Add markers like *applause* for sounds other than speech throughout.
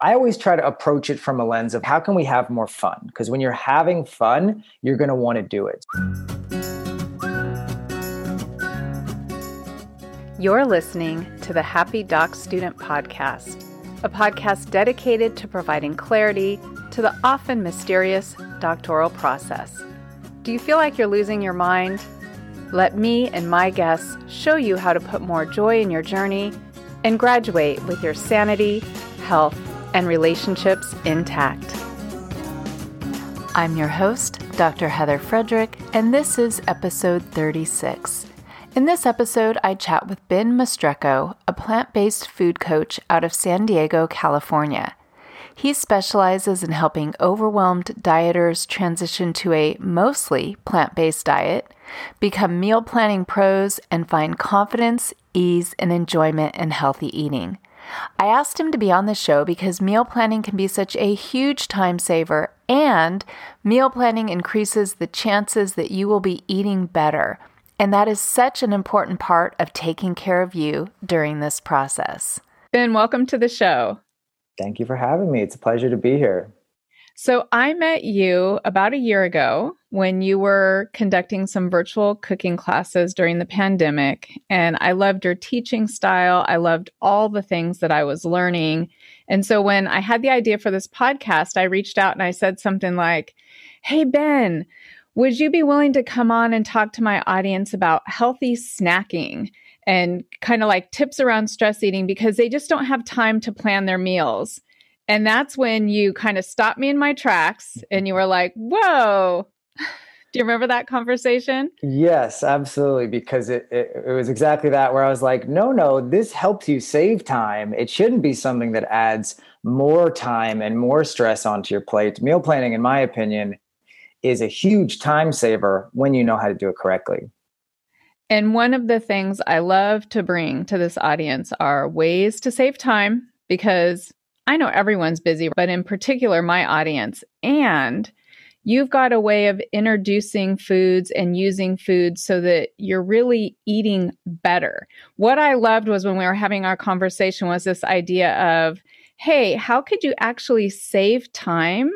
I always try to approach it from a lens of how can we have more fun? Because when you're having fun, you're going to want to do it. You're listening to the Happy Doc Student Podcast, a podcast dedicated to providing clarity to the often mysterious doctoral process. Do you feel like you're losing your mind? Let me and my guests show you how to put more joy in your journey and graduate with your sanity, health, and relationships intact. I'm your host, Dr. Heather Frederick, and this is episode 36. In this episode, I chat with Ben Mastrecco, a plant based food coach out of San Diego, California. He specializes in helping overwhelmed dieters transition to a mostly plant based diet, become meal planning pros, and find confidence, ease, and enjoyment in healthy eating. I asked him to be on the show because meal planning can be such a huge time saver, and meal planning increases the chances that you will be eating better. And that is such an important part of taking care of you during this process. Ben, welcome to the show. Thank you for having me. It's a pleasure to be here. So, I met you about a year ago when you were conducting some virtual cooking classes during the pandemic. And I loved your teaching style. I loved all the things that I was learning. And so, when I had the idea for this podcast, I reached out and I said something like, Hey, Ben, would you be willing to come on and talk to my audience about healthy snacking? And kind of like tips around stress eating because they just don't have time to plan their meals. And that's when you kind of stopped me in my tracks and you were like, whoa. *laughs* Do you remember that conversation? Yes, absolutely. Because it, it, it, was exactly that where I was like, no, no, this helps you save time. It shouldn't be something that adds more time and more stress onto your plate. Meal planning, in my opinion, is a huge time saver when you know how to do it correctly. And one of the things I love to bring to this audience are ways to save time because I know everyone's busy, but in particular, my audience. And you've got a way of introducing foods and using foods so that you're really eating better. What I loved was when we were having our conversation was this idea of, hey, how could you actually save time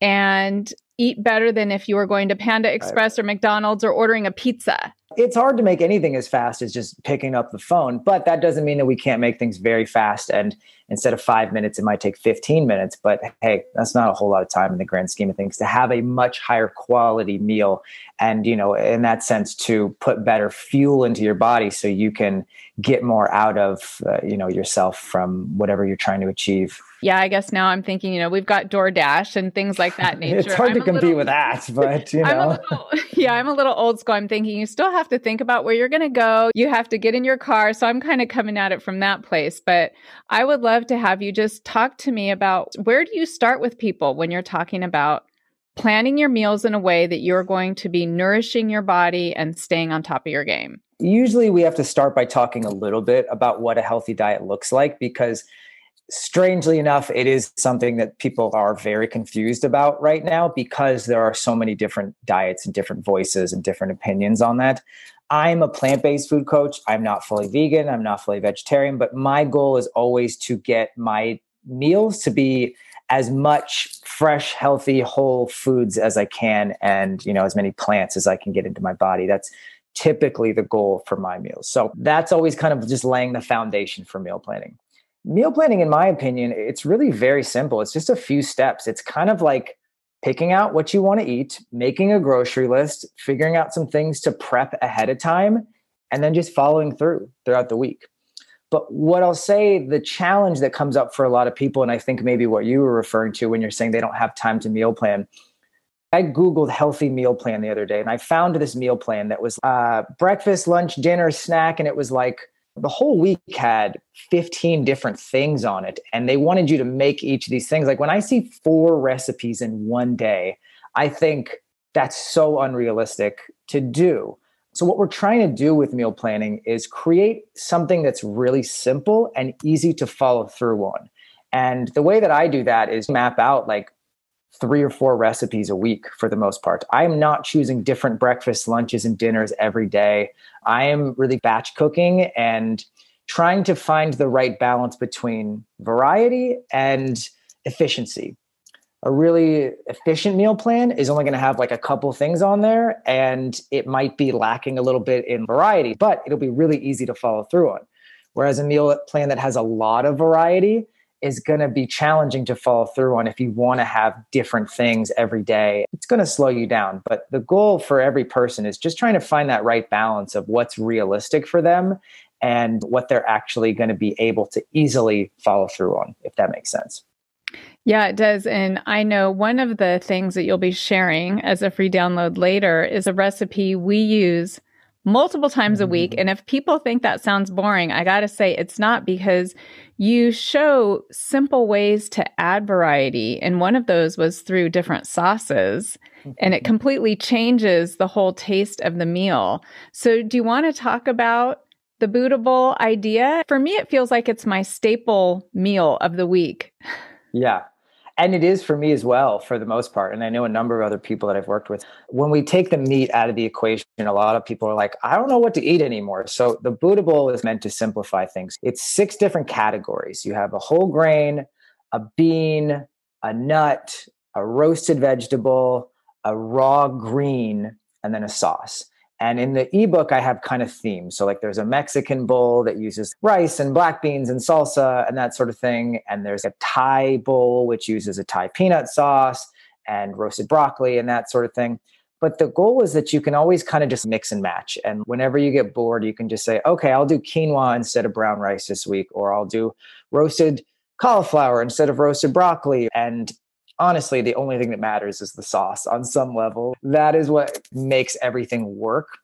and eat better than if you were going to Panda Express or McDonald's or ordering a pizza? it's hard to make anything as fast as just picking up the phone, but that doesn't mean that we can't make things very fast. And instead of five minutes, it might take 15 minutes. But hey, that's not a whole lot of time in the grand scheme of things to have a much higher quality meal. And, you know, in that sense, to put better fuel into your body so you can get more out of, uh, you know, yourself from whatever you're trying to achieve yeah, I guess now I'm thinking, you know, we've got DoorDash and things like that *laughs* nature. it's hard I'm to compete little, with that, *laughs* but you know. I'm little, yeah, I'm a little old school. I'm thinking you still have to think about where you're going to go. You have to get in your car. So I'm kind of coming at it from that place. But I would love to have you just talk to me about where do you start with people when you're talking about planning your meals in a way that you're going to be nourishing your body and staying on top of your game? Usually we have to start by talking a little bit about what a healthy diet looks like because strangely enough, it is something that people are very confused about right now because there are so many different diets and different voices and different opinions on that. I'm a plant based food coach. I'm not fully vegan. I'm not fully vegetarian, but my goal is always to get my meals to be as much fresh, healthy, whole foods as I can and, you know, as many plants as I can get into my body. That's typically the goal for my meals. So that's always kind of just laying the foundation for meal planning meal planning in my opinion it's really very simple. It's just a few steps. It's kind of like picking out what you want to eat making a grocery list figuring out some things to prep ahead of time and then just following through throughout the week. But what i'll say the challenge that comes up for a lot of people and i think maybe what you were referring to when you're saying they don't have time to meal plan I Googled healthy meal plan the other day and I found this meal plan that was uh, breakfast, lunch, dinner, snack, and it was like the whole week had 15 different things on it and they wanted you to make each of these things. Like when i see four recipes in one day i think that's so unrealistic to do. So what we're trying to do with meal planning is create something that's really simple and easy to follow through on. And the way that i do that is map out like three or four recipes a week for the most part. I'm not choosing different breakfasts, lunches, and dinners every day. I am really batch cooking and trying to find the right balance between variety and efficiency. A really efficient meal plan is only going to have like a couple things on there and it might be lacking a little bit in variety, but it'll be really easy to follow through on. Whereas a meal plan that has a lot of variety is going to be challenging to follow through on if you want to have different things every day. It's going to slow you down. But the goal for every person is just trying to find that right balance of what's realistic for them and what they're actually going to be able to easily follow through on, if that makes sense. Yeah, it does. And I know one of the things that you'll be sharing as a free download later is a recipe we use multiple times a week. Mm-hmm. And if people think that sounds boring, I got to say it's not because you show simple ways to add variety. And one of those was through different sauces. And it mm-hmm. completely changes the whole taste of the meal. So, do you want to talk about the Buddha bowl idea? For me, it feels like it's my staple meal of the week. Yeah and it is for me as well for the most part and i know a number of other people that i've worked with. When we take the meat out of the equation a lot of people are like i don't know what to eat anymore. So the Buddha bowl is meant to simplify things. It's six different categories. You have a whole grain a bean a nut a roasted vegetable a raw green and then a sauce and in the ebook, I have kind of themes. So, like, there's a Mexican bowl that uses rice and black beans and salsa and that sort of thing. And there's a Thai bowl, which uses a Thai peanut sauce and roasted broccoli and that sort of thing. But the goal is that you can always kind of just mix and match. And whenever you get bored, you can just say, okay, I'll do quinoa instead of brown rice this week, or I'll do roasted cauliflower instead of roasted broccoli. And honestly, the only thing that matters is the sauce on some level. That is what makes everything work.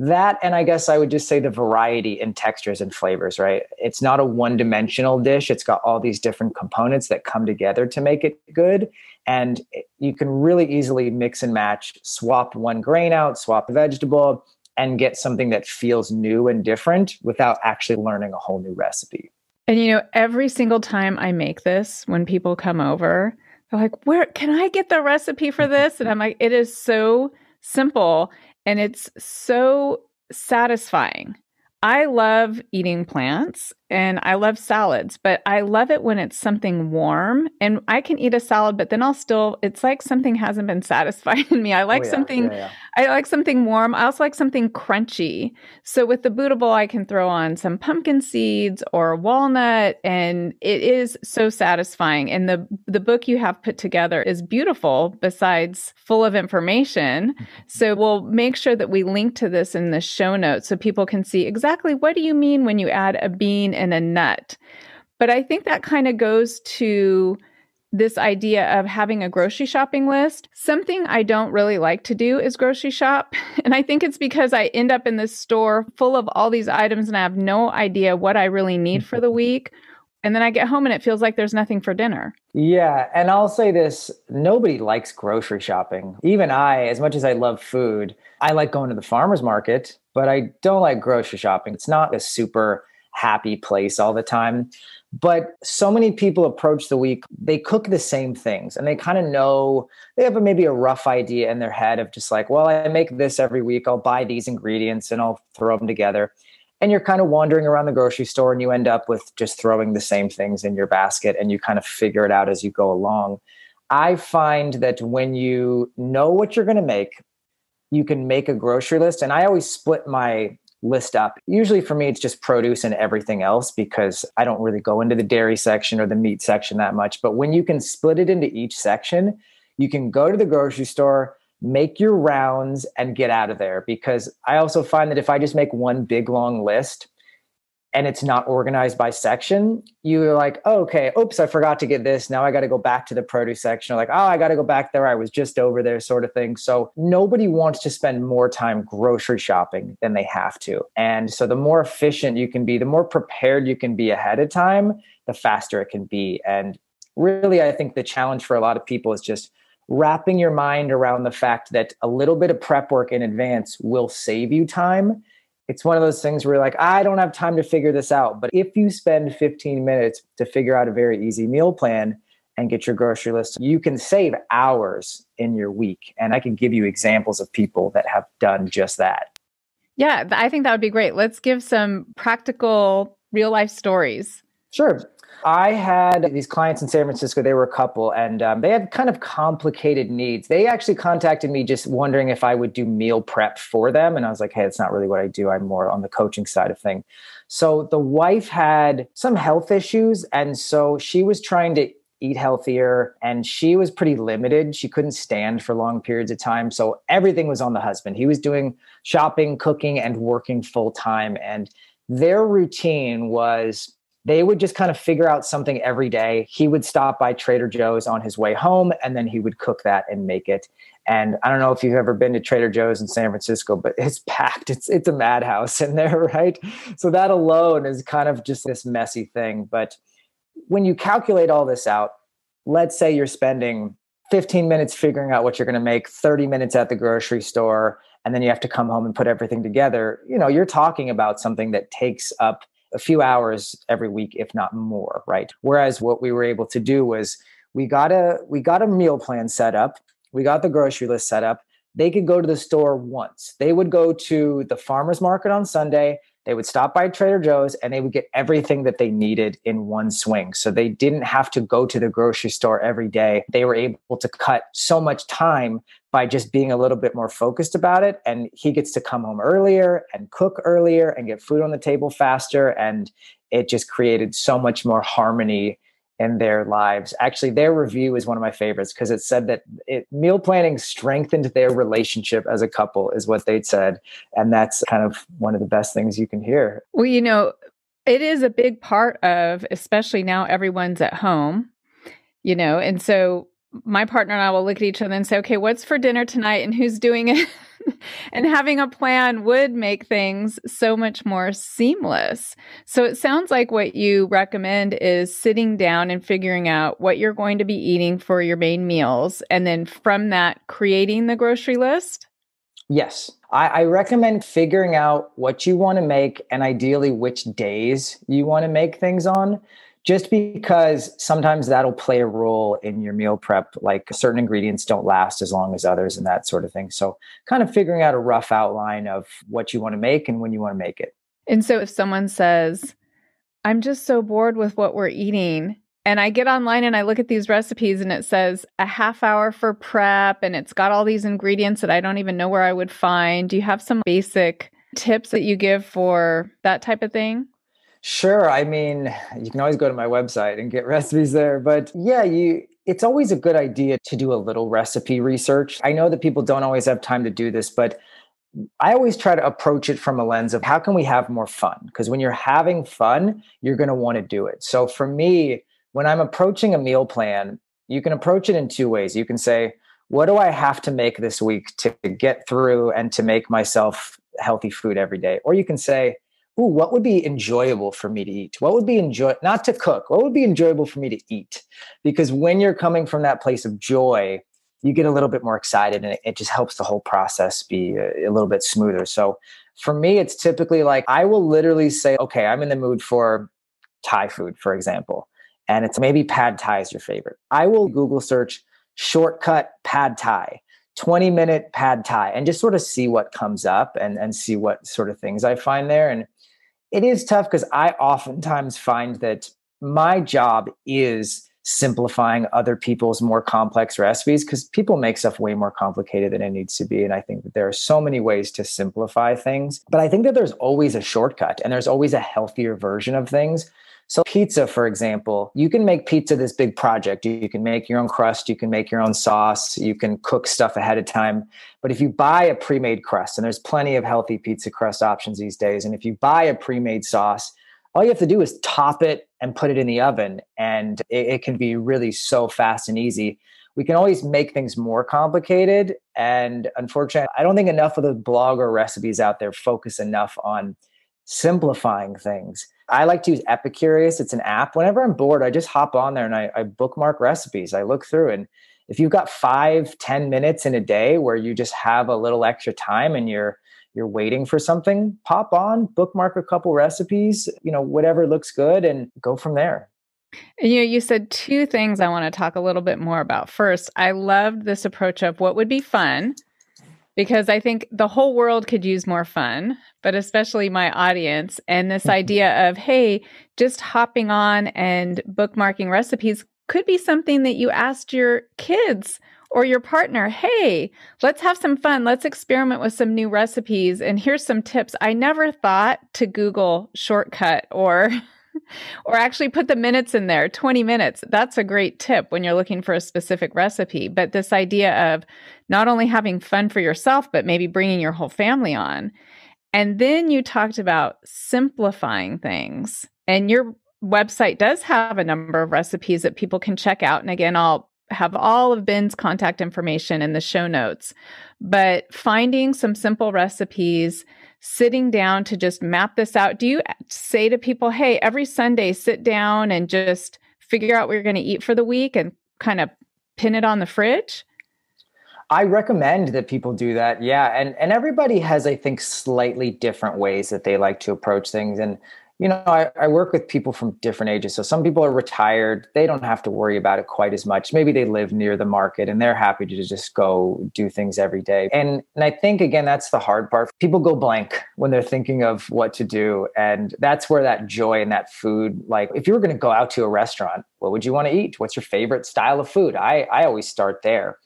That, and I guess I would just say the variety in textures and flavors, right? It's not a one dimensional dish. It's got all these different components that come together to make it good. And you can really easily mix and match, swap one grain out, swap the vegetable, and get something that feels new and different without actually learning a whole new recipe. And you know, every single time I make this, when people come over, they're like, where can I get the recipe for this? And I'm like, it is so simple and it's so satisfying. I love eating plants and I love salads, but I love it when it's something warm and I can eat a salad, but then I'll still, it's like something hasn't been satisfying in me. I oh, like oh, yeah, something, yeah, yeah. I like something warm. I also like something crunchy. So with the Buddha bowl, I can throw on some pumpkin seeds or walnut and it is so satisfying. And the, the book you have put together is beautiful besides full of information. Mm-hmm. So we'll make sure that we link to this in the show notes so people can see exactly what do you mean when you add a bean and a nut. But I think that kind of goes to this idea of having a grocery shopping list. Something I don't really like to do is grocery shop. *laughs* And I think it's because I end up in this store full of all these items and I have no idea what I really need for the *laughs* week. And then I get home and it feels like there's nothing for dinner. Yeah. And I'll say this nobody likes grocery shopping. Even I, as much as I love food, I like going to the farmer's market, but I don't like grocery shopping. It's not a super happy place all the time. But so many people approach the week, they cook the same things and they kind of know, they have a, maybe a rough idea in their head of just like, well, I make this every week. I'll buy these ingredients and I'll throw them together. And you're kind of wandering around the grocery store and you end up with just throwing the same things in your basket and you kind of figure it out as you go along. I find that when you know what you're going to make, you can make a grocery list. And I always split my list up. Usually for me, it's just produce and everything else because I don't really go into the dairy section or the meat section that much. But when you can split it into each section, you can go to the grocery store, make your rounds, and get out of there. Because I also find that if I just make one big long list, and it's not organized by section, you're like, oh, okay, oops, I forgot to get this. Now I got to go back to the produce section. Or like, oh, I got to go back there. I was just over there, sort of thing. So nobody wants to spend more time grocery shopping than they have to. And so the more efficient you can be, the more prepared you can be ahead of time, the faster it can be. And really, I think the challenge for a lot of people is just wrapping your mind around the fact that a little bit of prep work in advance will save you time it's one of those things where you're like, I don't have time to figure this out. But if you spend 15 minutes to figure out a very easy meal plan and get your grocery list, you can save hours in your week. And I can give you examples of people that have done just that. Yeah, I think that would be great. Let's give some practical real life stories. Sure. I had these clients in San Francisco. They were a couple, and um, they had kind of complicated needs. They actually contacted me just wondering if I would do meal prep for them, and I was like, "Hey, it's not really what I do. I'm more on the coaching side of thing." So the wife had some health issues, and so she was trying to eat healthier and she was pretty limited she couldn't stand for long periods of time so everything was on the husband he was doing shopping cooking and working full time and their routine was they would just kind of figure out something every day. He would stop by Trader Joe's on his way home and then he would cook that and make it. And I don't know if you've ever been to Trader Joe's in San Francisco, but *laughs* it's packed. It's it's a madhouse in there, *laughs* right? So that alone is kind of just this messy thing. But when you calculate all this out, let's say you're spending 15 minutes figuring out what you're going to make, 30 minutes at the grocery store, and then you have to come home and put everything together. You know, you're talking about something that takes up a few hours every week, if not more, right? Whereas what we were able to do was we got a we got a meal plan set up, we got the grocery list set up. They could go to the store once. They would go to the farmers market on Sunday. They would stop by Trader Joe's and they would get everything that they needed in one swing. So they didn't have to go to the grocery store every day. They were able to cut so much time by just being a little bit more focused about it. And he gets to come home earlier and cook earlier and get food on the table faster. And it just created so much more harmony in their lives. Actually, their review is one of my favorites because it said that it, meal planning strengthened their relationship as a couple, is what they'd said. And that's kind of one of the best things you can hear. Well, you know, it is a big part of, especially now everyone's at home, you know, and so my partner and I will look at each other and say, okay, what's for dinner tonight and who's doing it? *laughs* and having a plan would make things so much more seamless. So it sounds like what you recommend is sitting down and figuring out what you're going to be eating for your main meals. And then from that, creating the grocery list. Yes. I, I recommend figuring out what you want to make and ideally which days you want to make things on just because sometimes that'll play a role in your meal prep like certain ingredients don't last as long as others and that sort of thing. So kind of figuring out a rough outline of what you want to make and when you want to make it. And so if someone says i'm just so bored with what we're eating and i get online and i look at these recipes and it says a half hour for prep and it's got all these ingredients that i don't even know where i would find do you have some basic tips that you give for that type of thing Sure. I mean, you can always go to my website and get *laughs* recipes there. But yeah, you it's always a good idea to do a little recipe research. I know that people don't always have time to do this, but I always try to approach it from a lens of how can we have more fun? Because when you're having fun, you're going to want to do it. So for me, when I'm approaching a meal plan, you can approach it in two ways. You can say, what do I have to make this week to get through and to make myself healthy food every day? Or you can say, ooh, what would be enjoyable for me to eat? What would be enjoy not to cook? What would be enjoyable for me to eat? Because when you're coming from that place of joy, you get a little bit more excited and it, it just helps the whole process be a, a little bit smoother. So for me, it's typically like I will literally say, okay, I'm in the mood for Thai food, for example. And it's maybe pad Thai is your favorite. I will Google search shortcut pad Thai 20 minute pad Thai and just sort of see what comes up and, and see what sort of things I find there. And it is tough because I oftentimes find that my job is simplifying other people's more complex recipes because people make stuff way more complicated than it needs to be. And I think that there are so many ways to simplify things. But I think that there's always a shortcut and there's always a healthier version of things. So, pizza, for example, you can make pizza this big project. You can make your own crust, you can make your own sauce, you can cook stuff ahead of time. But if you buy a pre made crust, and there's plenty of healthy pizza crust options these days, and if you buy a pre made sauce, all you have to do is top it and put it in the oven, and it, it can be really so fast and easy. We can always make things more complicated. And unfortunately, I don't think enough of the blogger recipes out there focus enough on simplifying things. I like to use Epicurious. It's an app. Whenever I'm bored, I just hop on there and I, I bookmark recipes. I look through and if you've got five, ten minutes in a day where you just have a little extra time and you're you're waiting for something, pop on, bookmark a couple recipes, you know, whatever looks good and go from there. You know, you said two things I want to talk a little bit more about. First, I loved this approach of what would be fun because I think the whole world could use more fun, but especially my audience. And this mm-hmm. idea of, hey, just hopping on and bookmarking recipes could be something that you asked your kids or your partner, hey, let's have some fun. Let's experiment with some new recipes. And here's some tips. I never thought to Google shortcut or *laughs* or actually put the minutes in there 20 minutes. That's a great tip when you're looking for a specific recipe. But this idea of not only having fun for yourself but maybe bringing your whole family on. And then you talked about simplifying things. And your website does have a number of recipes that people can check out. And again I'll have all of Ben's contact information in the show notes. But finding some simple recipes sitting down to just map this out? Do you say to people, hey, every Sunday, sit down and just figure out what you're going to eat for the week and kind of pin it on the fridge? I recommend that people do that. Yeah. And and everybody has, I think, slightly different ways that they like to approach things. And you know, I, I, work with people from different ages. So some people are retired. They don't have to worry about it quite as much. Maybe they live near the market and they're happy to just go do things every day. And, and I think, again, that's the hard part. People go blank when they're thinking of what to do. And that's where that joy and that food, like if you were going to go out to a restaurant, what would you want to eat? What's your favorite style of food? I, I always start there.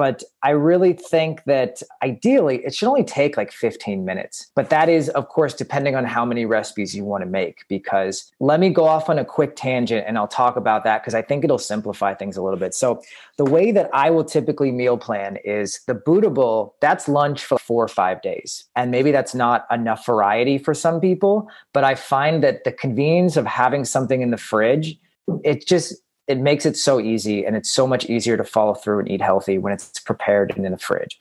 But I really think that ideally it should only take like 15 minutes. But that is, of course, depending on how many recipes you want to make. Because let me go off on a quick tangent and I'll talk about that because I think it'll simplify things a little bit. So, the way that I will typically meal plan is the Buddha bowl, that's lunch for four or five days. And maybe that's not enough variety for some people, but I find that the convenience of having something in the fridge, it just it makes it so easy and it's so much easier to follow through and eat healthy when it's prepared and in the fridge.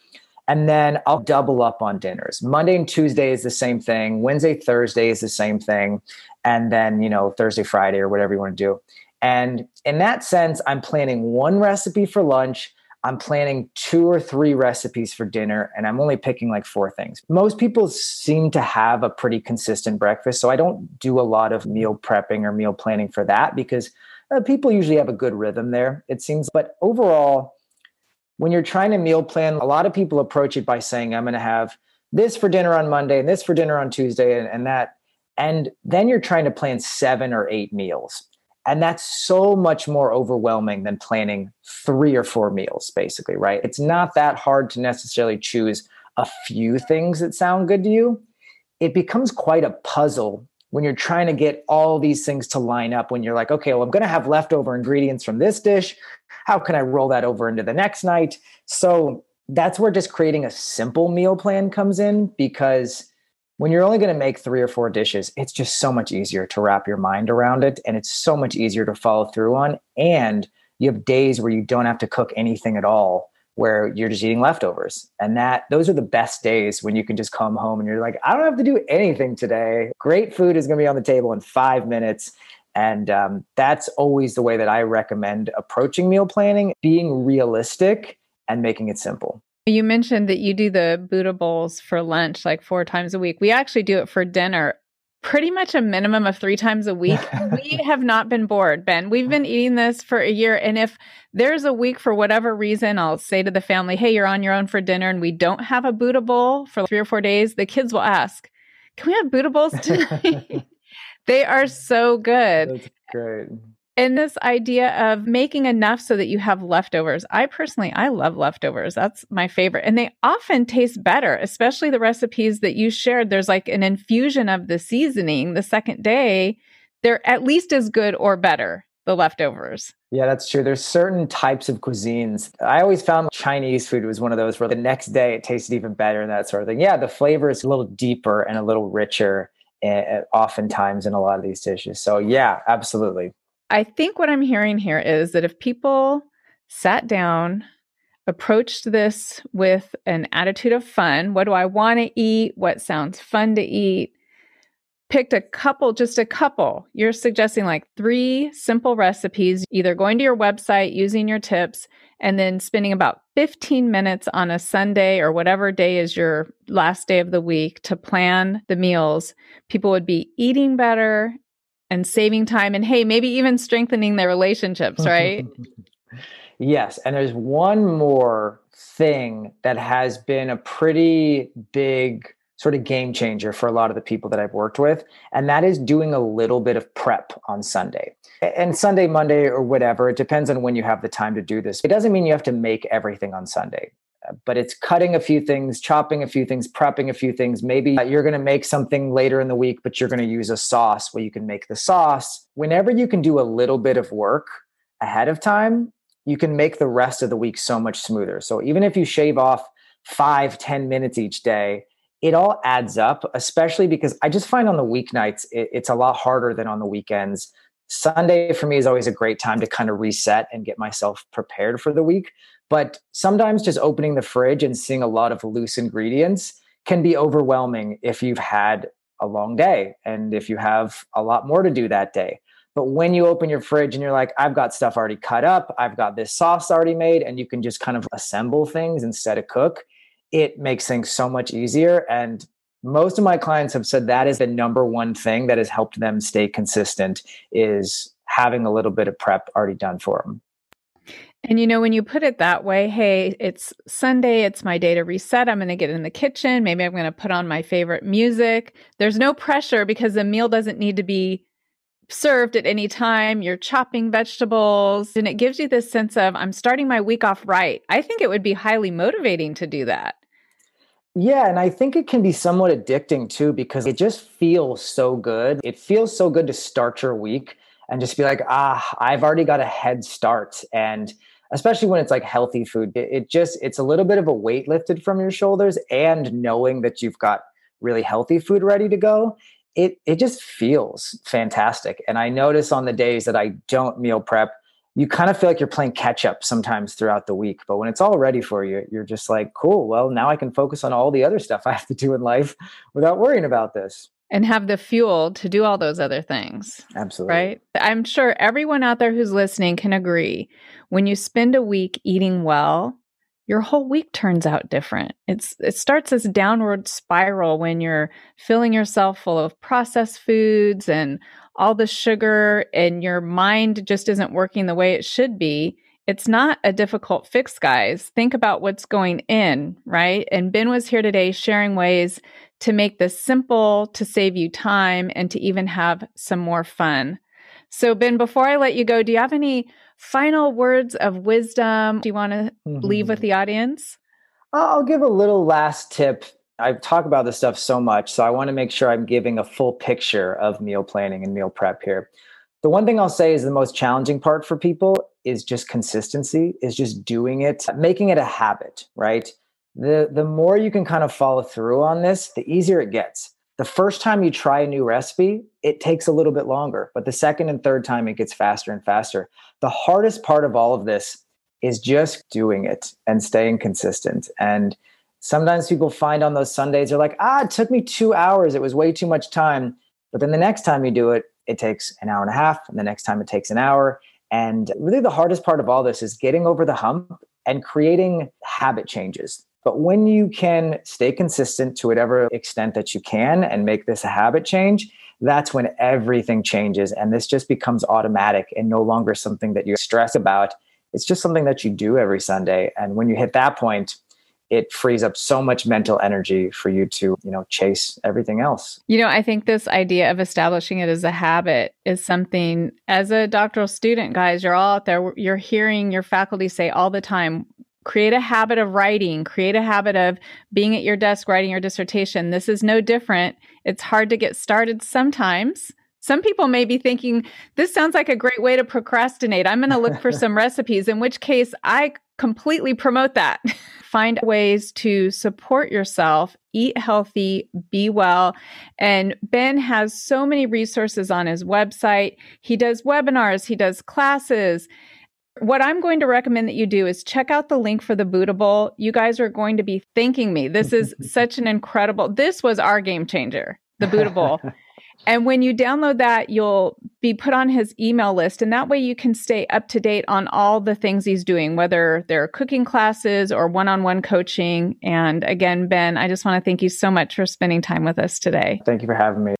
And then I'll double up on dinners. Monday and Tuesday is the same thing. Wednesday, Thursday is the same thing. And then, you know, Thursday, Friday, or whatever you want to do. And in that sense, I'm planning one recipe for lunch. I'm planning two or three recipes for dinner, and I'm only picking like four things. Most people seem to have a pretty consistent breakfast. So I don't do a lot of meal prepping or meal planning for that because uh, people usually have a good rhythm there, it seems. But overall, when you're trying to meal plan, a lot of people approach it by saying, I'm going to have this for dinner on Monday and this for dinner on Tuesday and, and that. And then you're trying to plan seven or eight meals. And that's so much more overwhelming than planning three or four meals, basically, right? It's not that hard to necessarily choose a few things that sound good to you. It becomes quite a puzzle when you're trying to get all these things to line up when you're like okay well i'm going to have leftover ingredients from this dish. How can i roll that over into the next night? So that's where just creating a simple meal plan comes in because when you're only going to make three or four dishes it's just so much easier to wrap your mind around it and it's so much easier to follow through on and you have days where you don't have to cook anything at all where you're just eating leftovers. And that those are the best days when you can just come home and you're like, I don't have to do anything today. Great food is going to be on the table in five minutes. And um, that's always the way that I recommend approaching meal planning, being realistic and making it simple. You mentioned that you do the Buddha bowls for lunch like four times a week. We actually do it for dinner pretty much a minimum of three times a week. *laughs* we have not been bored, Ben. We've been eating this for a year. And if there's a week for whatever reason, I'll say to the family, hey, you're on your own for dinner and we don't have a Buddha bowl for three or four days, the kids will ask, can we have Buddha bowls *laughs* tonight? *laughs* they are so good. That's great and this idea of making enough so that you have leftovers. I personally, I love leftovers. That's my favorite. And they often taste better, especially the recipes that you shared. There's like an infusion of the seasoning the second day. They're at least as good or better, the leftovers. Yeah, that's true. There's certain types of cuisines. I always found Chinese food was one of those where the next day it tasted even better and that sort of thing. Yeah, the flavor is a little deeper and a little richer uh, oftentimes in a lot of these dishes. So, yeah, absolutely. I think what I'm hearing here is that if people sat down, approached this with an attitude of fun, what do I want to eat? What sounds fun to eat? Picked a couple, just a couple. You're suggesting like three simple recipes, either going to your website, using your tips, and then spending about 15 minutes on a Sunday or whatever day is your last day of the week to plan the meals. People would be eating better and saving time and hey maybe even strengthening their relationships right *laughs* Yes. And there's one more thing that has been a pretty big sort of game changer for a lot of the people that I've worked with. And that is doing a little bit of prep on Sunday. And Sunday, Monday, or whatever, it depends on when you have the time to do this. It doesn't mean you have to make everything on Sunday but it's cutting a few things, chopping a few things, prepping a few things. Maybe you're going to make something later in the week, but you're going to use a sauce where you can make the sauce. Whenever you can do a little bit of work ahead of time, you can make the rest of the week so much smoother. So even if you shave off five, ten minutes each day, it all adds up, especially because I just find on the weeknights, it, it's a lot harder than on the weekends. Sunday for me is always a great time to kind of reset and get myself prepared for the week. But sometimes just opening the fridge and seeing a lot of loose ingredients can be overwhelming if you've had a long day and if you have a lot more to do that day. But when you open your fridge and you're like, I've got stuff already cut up, I've got this sauce already made, and you can just kind of assemble things instead of cook, it makes things so much easier. And most of my clients have said that is the number one thing that has helped them stay consistent is having a little bit of prep already done for them. And you know, when you put it that way, hey, it's Sunday, it's my day to reset. I'm going to get in the kitchen. Maybe I'm going to put on my favorite music. There's no pressure because the meal doesn't need to be served at any time. You're chopping vegetables, and it gives you this sense of, I'm starting my week off right. I think it would be highly motivating to do that. Yeah, and I think it can be somewhat addicting too because it just feels so good. It feels so good to start your week and just be like, ah, I've already got a head start. And especially when it's like healthy food, it, just, it's a little bit of a weight lifted from your shoulders. And knowing that you've got really healthy food ready to go, it, it just feels fantastic. And I notice on the days that I don't meal prep, you kind of feel like you're playing catch up sometimes throughout the week. But when it's all ready for you, you're just like, cool, well, now I can focus on all the other stuff I have to do in life without worrying about this and have the fuel to do all those other things. Absolutely. Right? I'm sure everyone out there who's listening can agree. When you spend a week eating well, your whole week turns out different. It's it starts this downward spiral when you're filling yourself full of processed foods and all the sugar and your mind just isn't working the way it should be. It's not a difficult fix, guys. Think about what's going in, right? And Ben was here today sharing ways to make this simple, to save you time, and to even have some more fun. So, Ben, before I let you go, do you have any final words of wisdom do you want to mm-hmm. leave with mm-hmm. the audience? I'll give a little last tip. I talk about this stuff so much, so I want to make sure I'm giving a full picture of meal planning and meal prep here. The one thing I'll say is the most challenging part for people is just consistency, is just doing it, making it a habit, right? The the more you can kind of follow through on this, the easier it gets. The first time you try a new recipe, it takes a little bit longer, but the second and third time it gets faster and faster. The hardest part of all of this is just doing it and staying consistent. And sometimes people find on those Sundays, they're like, ah, it took me two hours. It was way too much time. But then the next time you do it, it takes an hour and a half. And the next time it takes an hour. And really, the hardest part of all this is getting over the hump and creating habit changes. But when you can stay consistent to whatever extent that you can and make this a habit change, that's when everything changes. And this just becomes automatic and no longer something that you stress about. It's just something that you do every Sunday. And when you hit that point, it frees up so much mental energy for you to you know chase everything else you know i think this idea of establishing it as a habit is something as a doctoral student guys you're all out there you're hearing your faculty say all the time create a habit of writing, create a habit of being at your desk writing your dissertation. This is no different. It's hard to get started sometimes. Some people may be thinking, this sounds like a great way to procrastinate. I'm going to look for *laughs* some recipes, in which case I completely promote that. *laughs* Find ways to support yourself, eat healthy, be well. And Ben has so many resources on his website. He does webinars, he does classes. What I'm going to recommend that you do is check out the link for the Buddha Bowl. You guys are going to be thanking me. This is *laughs* such an incredible, this was our game changer, the Buddha Bowl. *laughs* and when you download that, you'll be put on his email list. And that way you can stay up to date on all the things he's doing, whether they're cooking classes or one on one coaching. And again, Ben, I just want to thank you so much for spending time with us today. Thank you for having me.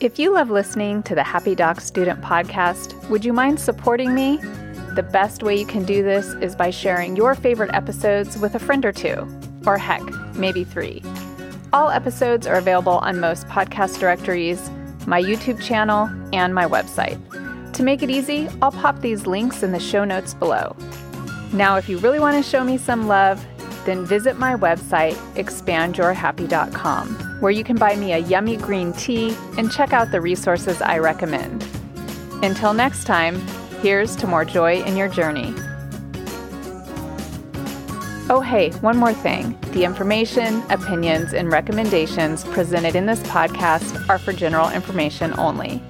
If you love listening to the Happy Doc Student podcast, would you mind supporting me? The best way you can do this is by sharing your favorite episodes with a friend or two, or heck, maybe three. All episodes are available on most podcast directories, my YouTube channel, and my website. To make it easy, I'll pop these links in the show notes below. Now, if you really want to show me some love, then visit my website, expandyourhappy.com, where you can buy me a yummy green tea and check out the resources I recommend. Until next time, here's to more joy in your journey. Oh, hey, one more thing. The information, opinions, and recommendations presented in this podcast are for general information only.